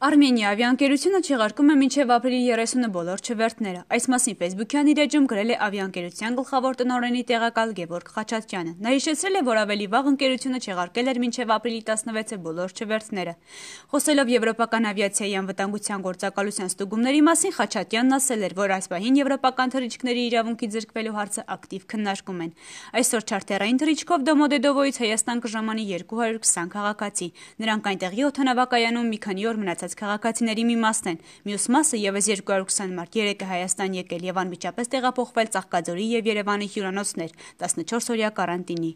Արմենիա ավիաընկերությունը չեղարկում է մինչև ապրիլի 30-ը բոլոր չվերթները։ Այս մասին Facebook-յան իր էջում գրել է ավիաընկերության գլխավոր տնօրենի տեղակալ Գևորգ Խաչատրյանը։ Նա հիշեցրել է, որ ավելի վաղ ընկերությունը չեղարկել էր մինչև ապրիլի 16-ը բոլոր չվերթները։ Խոսելով եվրոպական ավիացիայի անվտանգության գործակալության ստուգումների մասին, Խաչատրյանն ասել էր, որ այս պահին եվրոպական թռիչքների իրավունքի ձեռքվելու հարցը ակտիվ քննարկում են։ Այսօր չարտերային թռիչքով Դոմոդեդովոյից Հայաստան կժամանի 220 քաղաքացի։ Նրանք այնտեղի օթանավակայանում մի քանի օր մնացած մահացած քաղաքացիների մի մասն են։ Մյուս մասը եւս 220 մարդ երեկ է Հայաստան եկել եւ անմիջապես տեղափոխվել Ծաղկաձորի եւ Երևանի հյուրանոցներ 14 օրյա կարանտինի։